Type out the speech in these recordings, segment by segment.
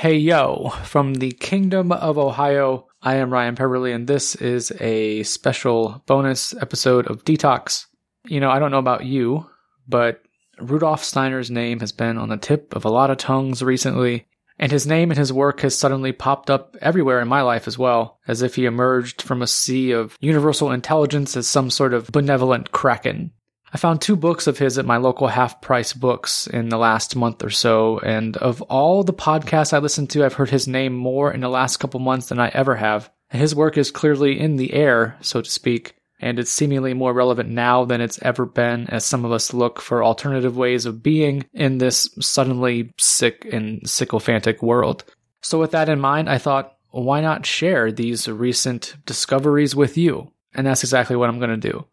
Hey yo, from the Kingdom of Ohio, I am Ryan Peverly, and this is a special bonus episode of Detox. You know, I don't know about you, but Rudolf Steiner's name has been on the tip of a lot of tongues recently, and his name and his work has suddenly popped up everywhere in my life as well, as if he emerged from a sea of universal intelligence as some sort of benevolent kraken. I found two books of his at my local half price books in the last month or so, and of all the podcasts I listened to, I've heard his name more in the last couple months than I ever have. His work is clearly in the air, so to speak, and it's seemingly more relevant now than it's ever been as some of us look for alternative ways of being in this suddenly sick and sycophantic world. So, with that in mind, I thought, why not share these recent discoveries with you? And that's exactly what I'm going to do.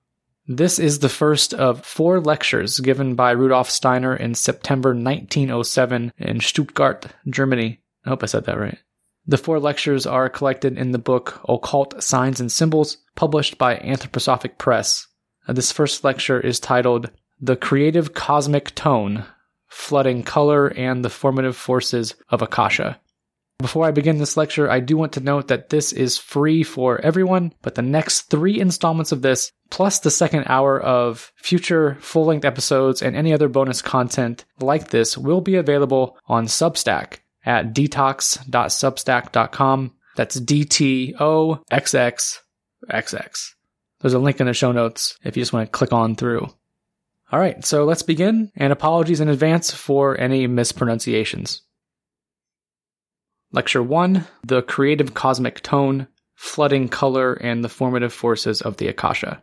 This is the first of four lectures given by Rudolf Steiner in September 1907 in Stuttgart, Germany. I hope I said that right. The four lectures are collected in the book Occult Signs and Symbols, published by Anthroposophic Press. Uh, this first lecture is titled The Creative Cosmic Tone Flooding Color and the Formative Forces of Akasha. Before I begin this lecture, I do want to note that this is free for everyone, but the next three installments of this, plus the second hour of future full length episodes and any other bonus content like this, will be available on Substack at detox.substack.com. That's D T O X X X X. There's a link in the show notes if you just want to click on through. All right, so let's begin, and apologies in advance for any mispronunciations. Lecture 1 The Creative Cosmic Tone, Flooding Color, and the Formative Forces of the Akasha.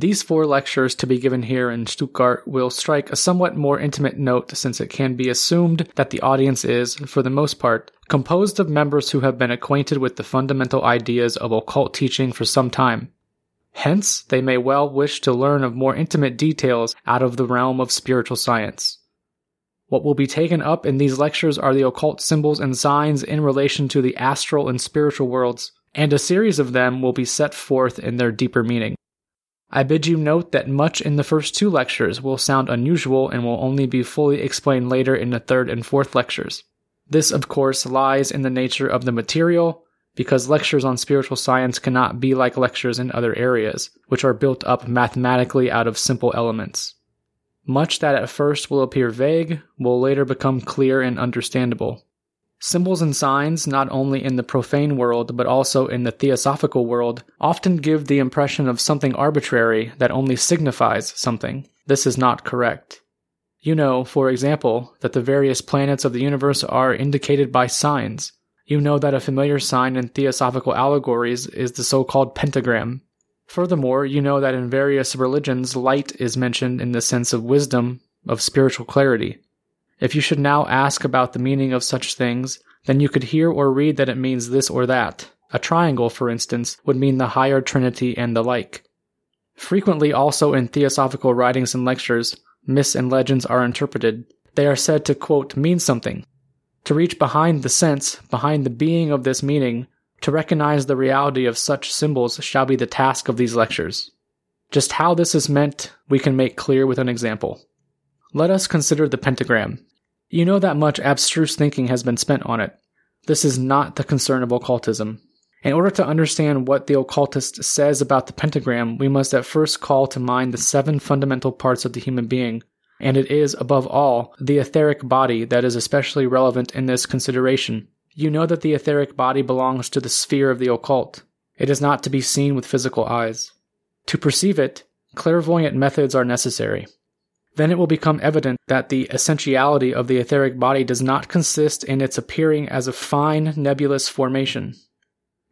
These four lectures to be given here in Stuttgart will strike a somewhat more intimate note since it can be assumed that the audience is, for the most part, composed of members who have been acquainted with the fundamental ideas of occult teaching for some time. Hence, they may well wish to learn of more intimate details out of the realm of spiritual science. What will be taken up in these lectures are the occult symbols and signs in relation to the astral and spiritual worlds, and a series of them will be set forth in their deeper meaning. I bid you note that much in the first two lectures will sound unusual and will only be fully explained later in the third and fourth lectures. This, of course, lies in the nature of the material, because lectures on spiritual science cannot be like lectures in other areas, which are built up mathematically out of simple elements. Much that at first will appear vague will later become clear and understandable. Symbols and signs, not only in the profane world but also in the theosophical world, often give the impression of something arbitrary that only signifies something. This is not correct. You know, for example, that the various planets of the universe are indicated by signs. You know that a familiar sign in theosophical allegories is the so called pentagram. Furthermore, you know that in various religions, light is mentioned in the sense of wisdom, of spiritual clarity. If you should now ask about the meaning of such things, then you could hear or read that it means this or that. A triangle, for instance, would mean the higher trinity and the like. Frequently, also in theosophical writings and lectures, myths and legends are interpreted. They are said to, quote, mean something. To reach behind the sense, behind the being of this meaning, to recognize the reality of such symbols shall be the task of these lectures. Just how this is meant, we can make clear with an example. Let us consider the pentagram. You know that much abstruse thinking has been spent on it. This is not the concern of occultism. In order to understand what the occultist says about the pentagram, we must at first call to mind the seven fundamental parts of the human being, and it is, above all, the etheric body that is especially relevant in this consideration. You know that the etheric body belongs to the sphere of the occult. It is not to be seen with physical eyes. To perceive it, clairvoyant methods are necessary. Then it will become evident that the essentiality of the etheric body does not consist in its appearing as a fine, nebulous formation.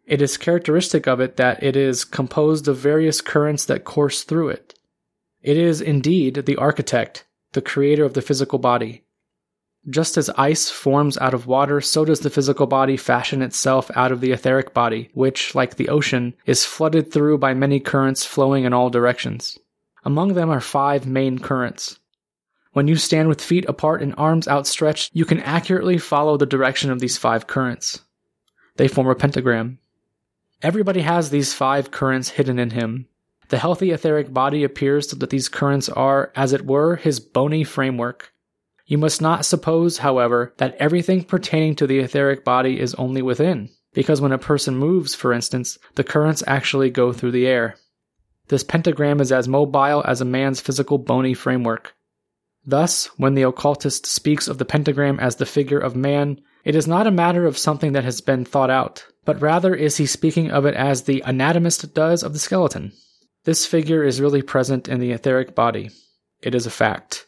It is characteristic of it that it is composed of various currents that course through it. It is, indeed, the architect, the creator of the physical body. Just as ice forms out of water, so does the physical body fashion itself out of the etheric body, which, like the ocean, is flooded through by many currents flowing in all directions. Among them are five main currents. When you stand with feet apart and arms outstretched, you can accurately follow the direction of these five currents. They form a pentagram. Everybody has these five currents hidden in him. The healthy etheric body appears so that these currents are, as it were, his bony framework. You must not suppose, however, that everything pertaining to the etheric body is only within, because when a person moves, for instance, the currents actually go through the air. This pentagram is as mobile as a man's physical bony framework. Thus, when the occultist speaks of the pentagram as the figure of man, it is not a matter of something that has been thought out, but rather is he speaking of it as the anatomist does of the skeleton. This figure is really present in the etheric body. It is a fact.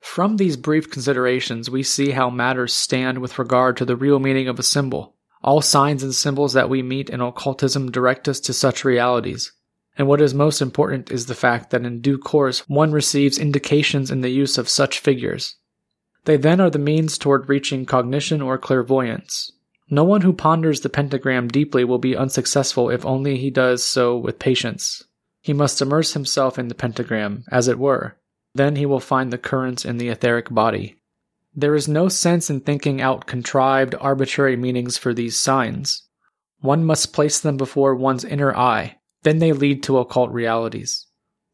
From these brief considerations, we see how matters stand with regard to the real meaning of a symbol. All signs and symbols that we meet in occultism direct us to such realities. And what is most important is the fact that in due course one receives indications in the use of such figures. They then are the means toward reaching cognition or clairvoyance. No one who ponders the pentagram deeply will be unsuccessful if only he does so with patience. He must immerse himself in the pentagram, as it were, then he will find the currents in the etheric body. There is no sense in thinking out contrived, arbitrary meanings for these signs. One must place them before one's inner eye, then they lead to occult realities.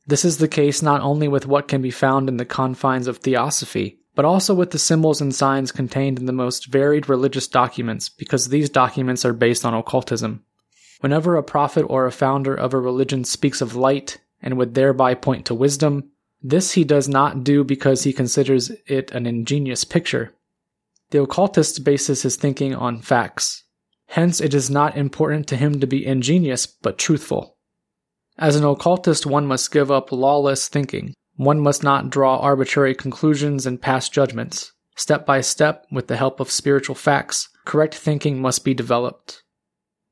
This is the case not only with what can be found in the confines of theosophy, but also with the symbols and signs contained in the most varied religious documents, because these documents are based on occultism. Whenever a prophet or a founder of a religion speaks of light and would thereby point to wisdom, this he does not do because he considers it an ingenious picture. The occultist bases his thinking on facts. Hence, it is not important to him to be ingenious, but truthful. As an occultist, one must give up lawless thinking. One must not draw arbitrary conclusions and pass judgments. Step by step, with the help of spiritual facts, correct thinking must be developed.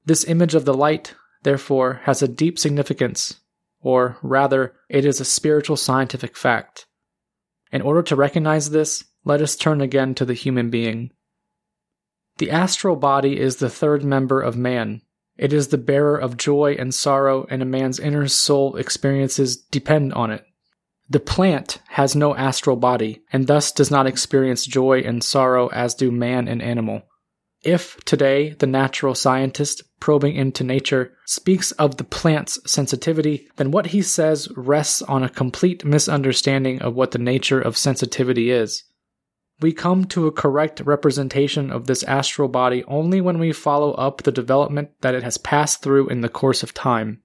This image of the light, therefore, has a deep significance or rather, it is a spiritual scientific fact. In order to recognize this, let us turn again to the human being. The astral body is the third member of man. It is the bearer of joy and sorrow, and a man's inner soul experiences depend on it. The plant has no astral body, and thus does not experience joy and sorrow as do man and animal. If today the natural scientist probing into nature speaks of the plant's sensitivity, then what he says rests on a complete misunderstanding of what the nature of sensitivity is. We come to a correct representation of this astral body only when we follow up the development that it has passed through in the course of time.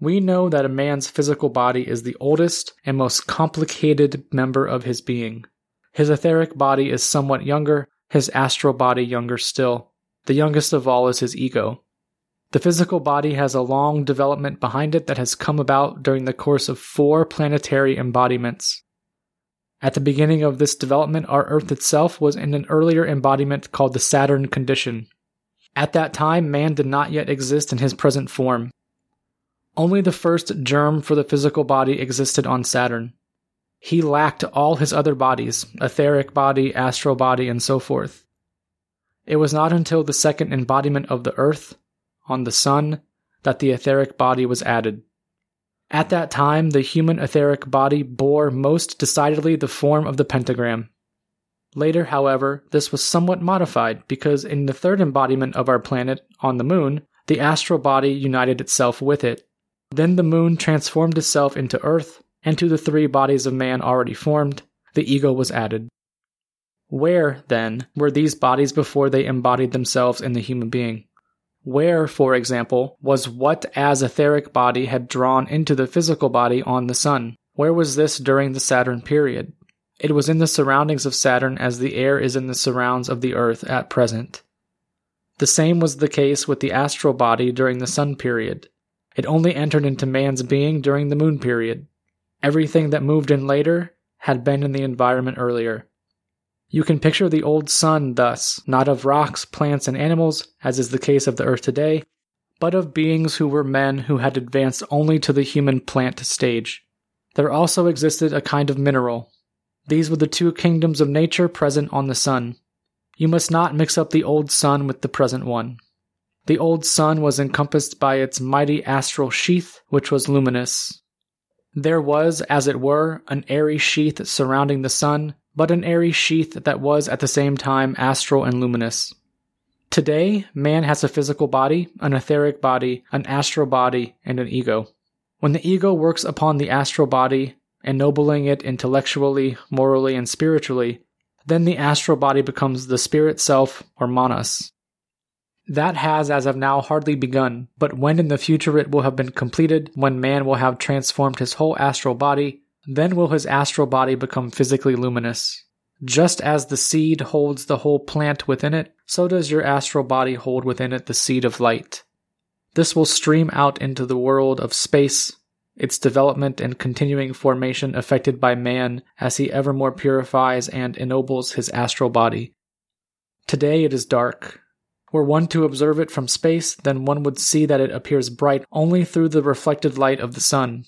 We know that a man's physical body is the oldest and most complicated member of his being. His etheric body is somewhat younger, his astral body younger still. The youngest of all is his ego. The physical body has a long development behind it that has come about during the course of four planetary embodiments. At the beginning of this development, our Earth itself was in an earlier embodiment called the Saturn condition. At that time, man did not yet exist in his present form. Only the first germ for the physical body existed on Saturn. He lacked all his other bodies etheric body, astral body, and so forth. It was not until the second embodiment of the earth, on the sun, that the etheric body was added. At that time, the human etheric body bore most decidedly the form of the pentagram. Later, however, this was somewhat modified because in the third embodiment of our planet, on the moon, the astral body united itself with it. Then the moon transformed itself into Earth, and to the three bodies of man already formed, the ego was added. Where, then, were these bodies before they embodied themselves in the human being? Where, for example, was what as etheric body had drawn into the physical body on the sun? Where was this during the Saturn period? It was in the surroundings of Saturn as the air is in the surrounds of the Earth at present. The same was the case with the astral body during the Sun period. It only entered into man's being during the Moon period. Everything that moved in later had been in the environment earlier. You can picture the old sun thus, not of rocks, plants, and animals, as is the case of the earth today, but of beings who were men who had advanced only to the human plant stage. There also existed a kind of mineral. These were the two kingdoms of nature present on the sun. You must not mix up the old sun with the present one. The old sun was encompassed by its mighty astral sheath, which was luminous. There was, as it were, an airy sheath surrounding the sun, but an airy sheath that was at the same time astral and luminous. Today, man has a physical body, an etheric body, an astral body, and an ego. When the ego works upon the astral body, ennobling it intellectually, morally, and spiritually, then the astral body becomes the spirit self or manas. That has as of now hardly begun, but when in the future it will have been completed, when man will have transformed his whole astral body, then will his astral body become physically luminous. Just as the seed holds the whole plant within it, so does your astral body hold within it the seed of light. This will stream out into the world of space, its development and continuing formation affected by man as he ever more purifies and ennobles his astral body. Today it is dark. Were one to observe it from space, then one would see that it appears bright only through the reflected light of the sun.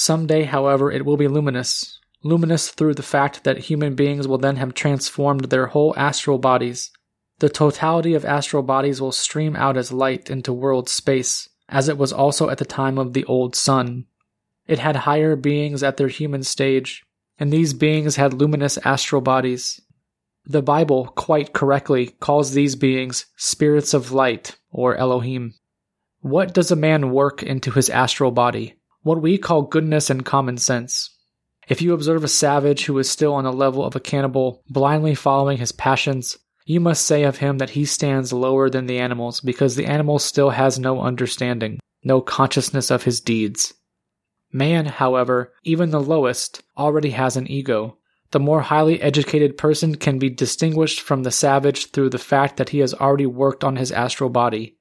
Some day, however, it will be luminous, luminous through the fact that human beings will then have transformed their whole astral bodies. The totality of astral bodies will stream out as light into world space, as it was also at the time of the old sun. It had higher beings at their human stage, and these beings had luminous astral bodies. The Bible, quite correctly, calls these beings spirits of light, or Elohim. What does a man work into his astral body? What we call goodness and common sense. If you observe a savage who is still on the level of a cannibal, blindly following his passions, you must say of him that he stands lower than the animals because the animal still has no understanding, no consciousness of his deeds. Man, however, even the lowest, already has an ego. The more highly educated person can be distinguished from the savage through the fact that he has already worked on his astral body.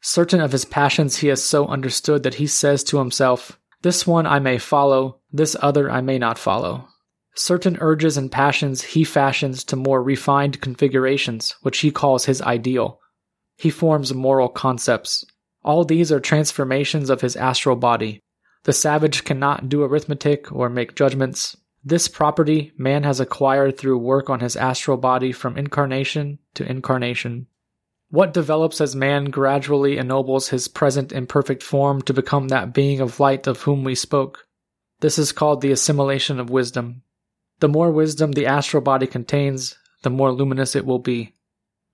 Certain of his passions he has so understood that he says to himself, This one I may follow, this other I may not follow. Certain urges and passions he fashions to more refined configurations, which he calls his ideal. He forms moral concepts. All these are transformations of his astral body. The savage cannot do arithmetic or make judgments. This property man has acquired through work on his astral body from incarnation to incarnation. What develops as man gradually ennobles his present imperfect form to become that being of light of whom we spoke. This is called the assimilation of wisdom. The more wisdom the astral body contains, the more luminous it will be.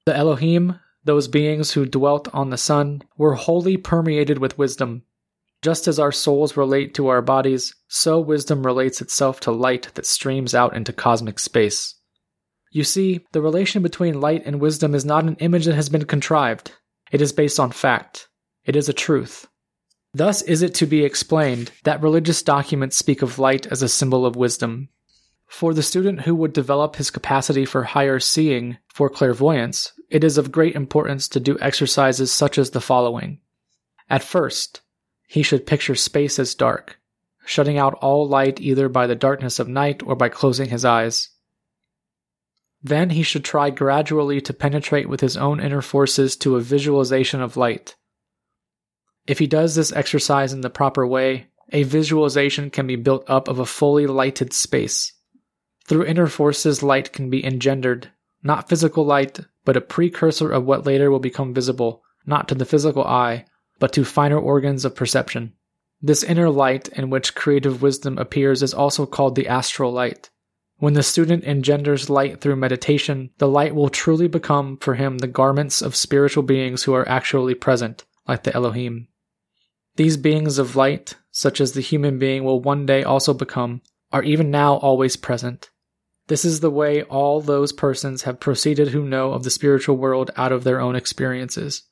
The Elohim, those beings who dwelt on the sun, were wholly permeated with wisdom. Just as our souls relate to our bodies, so wisdom relates itself to light that streams out into cosmic space. You see, the relation between light and wisdom is not an image that has been contrived. It is based on fact. It is a truth. Thus is it to be explained that religious documents speak of light as a symbol of wisdom, for the student who would develop his capacity for higher seeing for clairvoyance, it is of great importance to do exercises such as the following. At first, he should picture space as dark, shutting out all light either by the darkness of night or by closing his eyes. Then he should try gradually to penetrate with his own inner forces to a visualization of light. If he does this exercise in the proper way, a visualization can be built up of a fully lighted space. Through inner forces, light can be engendered, not physical light, but a precursor of what later will become visible, not to the physical eye, but to finer organs of perception. This inner light in which creative wisdom appears is also called the astral light. When the student engenders light through meditation, the light will truly become for him the garments of spiritual beings who are actually present, like the Elohim. These beings of light, such as the human being will one day also become, are even now always present. This is the way all those persons have proceeded who know of the spiritual world out of their own experiences.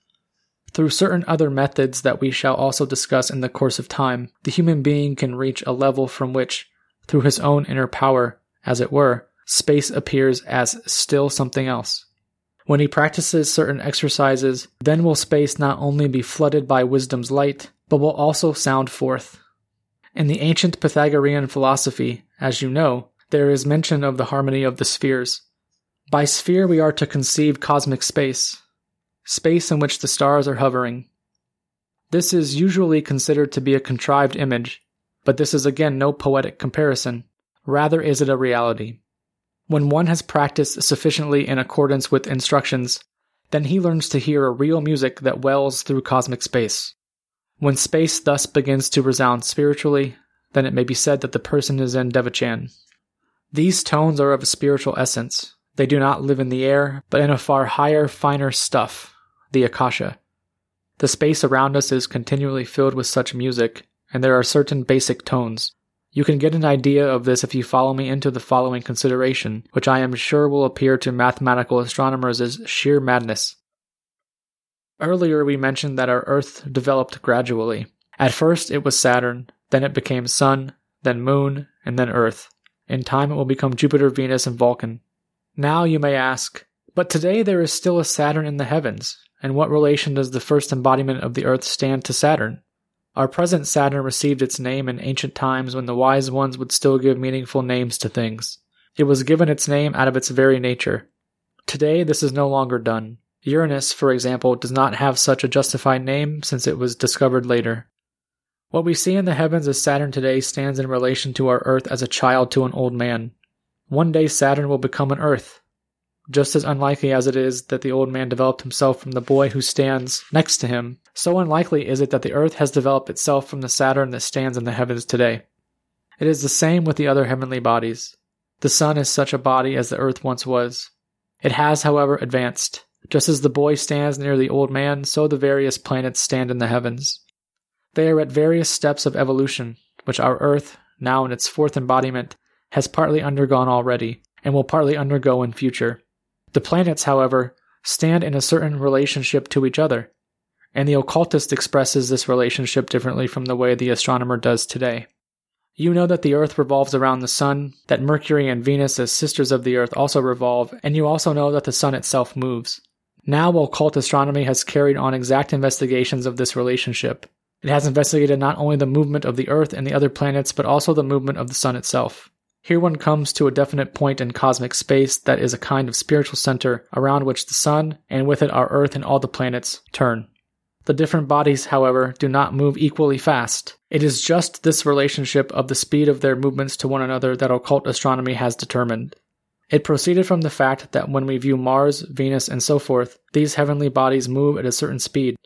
Through certain other methods that we shall also discuss in the course of time, the human being can reach a level from which, through his own inner power, as it were, space appears as still something else. When he practices certain exercises, then will space not only be flooded by wisdom's light, but will also sound forth. In the ancient Pythagorean philosophy, as you know, there is mention of the harmony of the spheres. By sphere, we are to conceive cosmic space, space in which the stars are hovering. This is usually considered to be a contrived image, but this is again no poetic comparison. Rather, is it a reality. When one has practiced sufficiently in accordance with instructions, then he learns to hear a real music that wells through cosmic space. When space thus begins to resound spiritually, then it may be said that the person is in Devachan. These tones are of a spiritual essence. They do not live in the air, but in a far higher, finer stuff, the Akasha. The space around us is continually filled with such music, and there are certain basic tones. You can get an idea of this if you follow me into the following consideration, which I am sure will appear to mathematical astronomers as sheer madness. Earlier, we mentioned that our Earth developed gradually. At first, it was Saturn, then it became Sun, then Moon, and then Earth. In time, it will become Jupiter, Venus, and Vulcan. Now you may ask, but today there is still a Saturn in the heavens, and what relation does the first embodiment of the Earth stand to Saturn? Our present Saturn received its name in ancient times when the wise ones would still give meaningful names to things. It was given its name out of its very nature. Today, this is no longer done. Uranus, for example, does not have such a justified name since it was discovered later. What we see in the heavens as Saturn today stands in relation to our Earth as a child to an old man. One day Saturn will become an Earth, just as unlikely as it is that the old man developed himself from the boy who stands next to him, so unlikely is it that the earth has developed itself from the Saturn that stands in the heavens today. It is the same with the other heavenly bodies. The sun is such a body as the earth once was. It has, however, advanced. Just as the boy stands near the old man, so the various planets stand in the heavens. They are at various steps of evolution, which our earth, now in its fourth embodiment, has partly undergone already, and will partly undergo in future. The planets, however, stand in a certain relationship to each other, and the occultist expresses this relationship differently from the way the astronomer does today. You know that the Earth revolves around the Sun, that Mercury and Venus, as sisters of the Earth, also revolve, and you also know that the Sun itself moves. Now, occult astronomy has carried on exact investigations of this relationship. It has investigated not only the movement of the Earth and the other planets, but also the movement of the Sun itself. Here one comes to a definite point in cosmic space that is a kind of spiritual center around which the Sun, and with it our Earth and all the planets, turn. The different bodies, however, do not move equally fast. It is just this relationship of the speed of their movements to one another that occult astronomy has determined. It proceeded from the fact that when we view Mars, Venus, and so forth, these heavenly bodies move at a certain speed,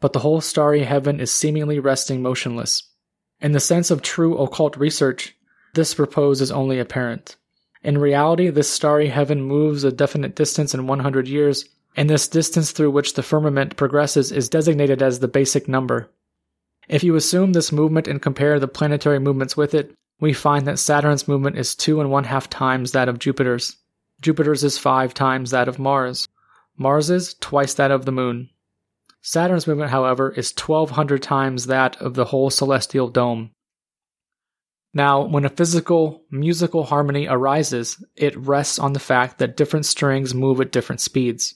but the whole starry heaven is seemingly resting motionless. In the sense of true occult research, this repose is only apparent. In reality, this starry heaven moves a definite distance in 100 years, and this distance through which the firmament progresses is designated as the basic number. If you assume this movement and compare the planetary movements with it, we find that Saturn's movement is two and one half times that of Jupiter's. Jupiter's is five times that of Mars. Mars's twice that of the Moon. Saturn's movement, however, is 1200 times that of the whole celestial dome. Now, when a physical musical harmony arises, it rests on the fact that different strings move at different speeds.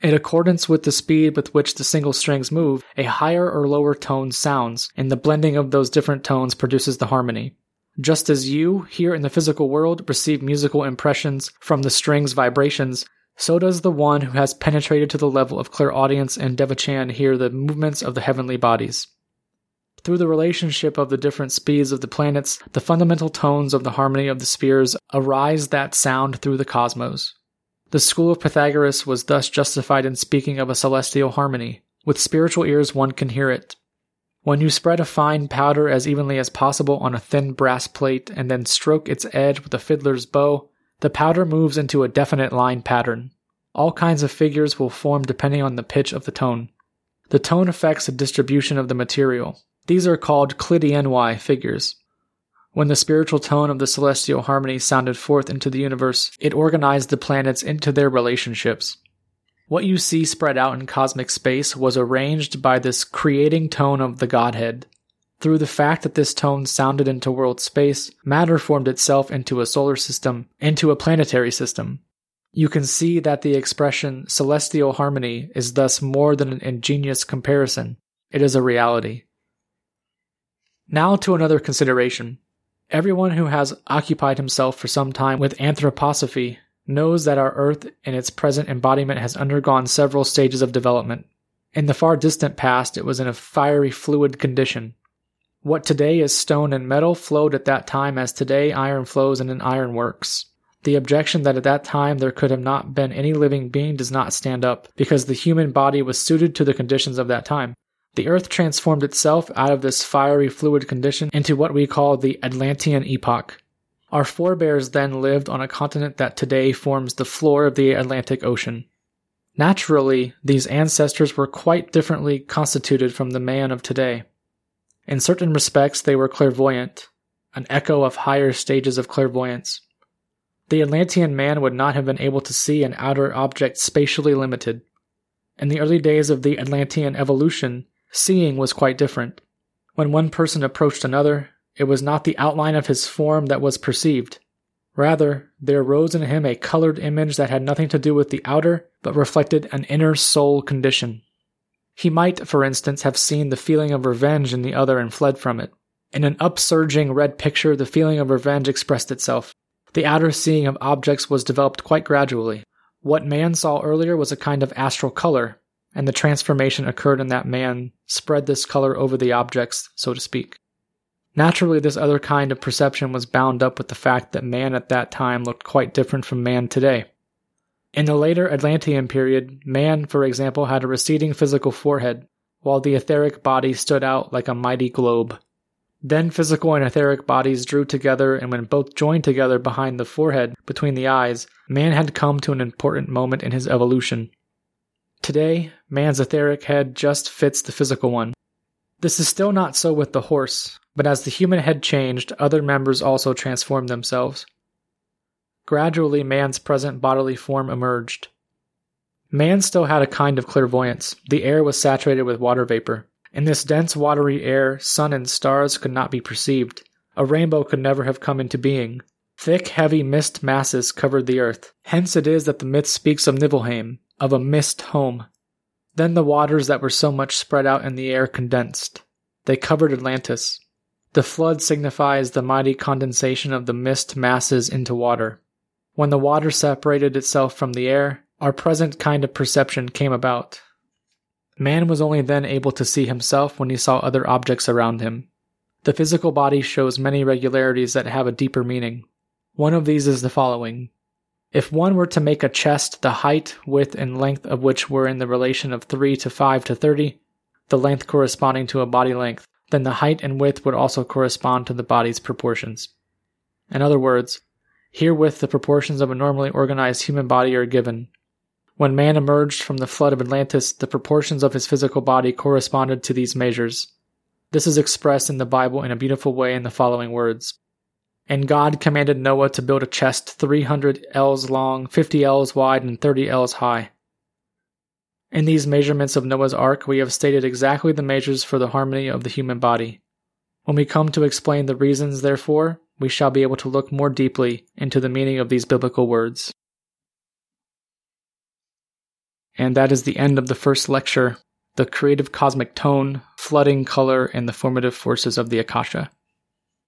In accordance with the speed with which the single strings move, a higher or lower tone sounds, and the blending of those different tones produces the harmony. Just as you, here in the physical world, receive musical impressions from the strings' vibrations, so does the one who has penetrated to the level of clairaudience and devachan hear the movements of the heavenly bodies. Through the relationship of the different speeds of the planets, the fundamental tones of the harmony of the spheres arise that sound through the cosmos. The school of Pythagoras was thus justified in speaking of a celestial harmony. With spiritual ears, one can hear it. When you spread a fine powder as evenly as possible on a thin brass plate and then stroke its edge with a fiddler's bow, the powder moves into a definite line pattern. All kinds of figures will form depending on the pitch of the tone. The tone affects the distribution of the material. These are called Clydeansoi figures. When the spiritual tone of the celestial harmony sounded forth into the universe, it organized the planets into their relationships. What you see spread out in cosmic space was arranged by this creating tone of the Godhead. Through the fact that this tone sounded into world space, matter formed itself into a solar system, into a planetary system. You can see that the expression celestial harmony is thus more than an ingenious comparison. It is a reality. Now to another consideration. Everyone who has occupied himself for some time with anthroposophy knows that our Earth in its present embodiment has undergone several stages of development. In the far distant past, it was in a fiery fluid condition. What today is stone and metal flowed at that time as today iron flows in an ironworks. The objection that at that time there could have not been any living being does not stand up, because the human body was suited to the conditions of that time. The Earth transformed itself out of this fiery fluid condition into what we call the Atlantean epoch. Our forebears then lived on a continent that today forms the floor of the Atlantic Ocean. Naturally, these ancestors were quite differently constituted from the man of today. In certain respects, they were clairvoyant. an echo of higher stages of clairvoyance. The Atlantean man would not have been able to see an outer object spatially limited. In the early days of the Atlantean evolution, seeing was quite different. When one person approached another, it was not the outline of his form that was perceived. Rather, there rose in him a colored image that had nothing to do with the outer, but reflected an inner soul condition. He might, for instance, have seen the feeling of revenge in the other and fled from it. In an upsurging red picture, the feeling of revenge expressed itself. The outer seeing of objects was developed quite gradually. What man saw earlier was a kind of astral color, and the transformation occurred in that man spread this color over the objects, so to speak. Naturally, this other kind of perception was bound up with the fact that man at that time looked quite different from man today. In the later Atlantean period, man, for example, had a receding physical forehead, while the etheric body stood out like a mighty globe. Then physical and etheric bodies drew together, and when both joined together behind the forehead, between the eyes, man had come to an important moment in his evolution. Today, man's etheric head just fits the physical one. This is still not so with the horse, but as the human head changed, other members also transformed themselves. Gradually, man's present bodily form emerged. Man still had a kind of clairvoyance. The air was saturated with water vapor. In this dense, watery air, sun and stars could not be perceived. A rainbow could never have come into being. Thick, heavy mist masses covered the earth. Hence it is that the myth speaks of Nibelheim, of a mist home. Then the waters that were so much spread out in the air condensed. They covered Atlantis. The flood signifies the mighty condensation of the mist masses into water. When the water separated itself from the air, our present kind of perception came about. Man was only then able to see himself when he saw other objects around him. The physical body shows many regularities that have a deeper meaning. One of these is the following. If one were to make a chest the height, width, and length of which were in the relation of 3 to 5 to 30, the length corresponding to a body length, then the height and width would also correspond to the body's proportions. In other words, herewith the proportions of a normally organized human body are given. When man emerged from the flood of Atlantis, the proportions of his physical body corresponded to these measures. This is expressed in the Bible in a beautiful way in the following words. And God commanded Noah to build a chest 300 ells long, 50 ells wide, and 30 ells high. In these measurements of Noah's Ark, we have stated exactly the measures for the harmony of the human body. When we come to explain the reasons, therefore, we shall be able to look more deeply into the meaning of these biblical words. And that is the end of the first lecture The Creative Cosmic Tone, Flooding Color, and the Formative Forces of the Akasha.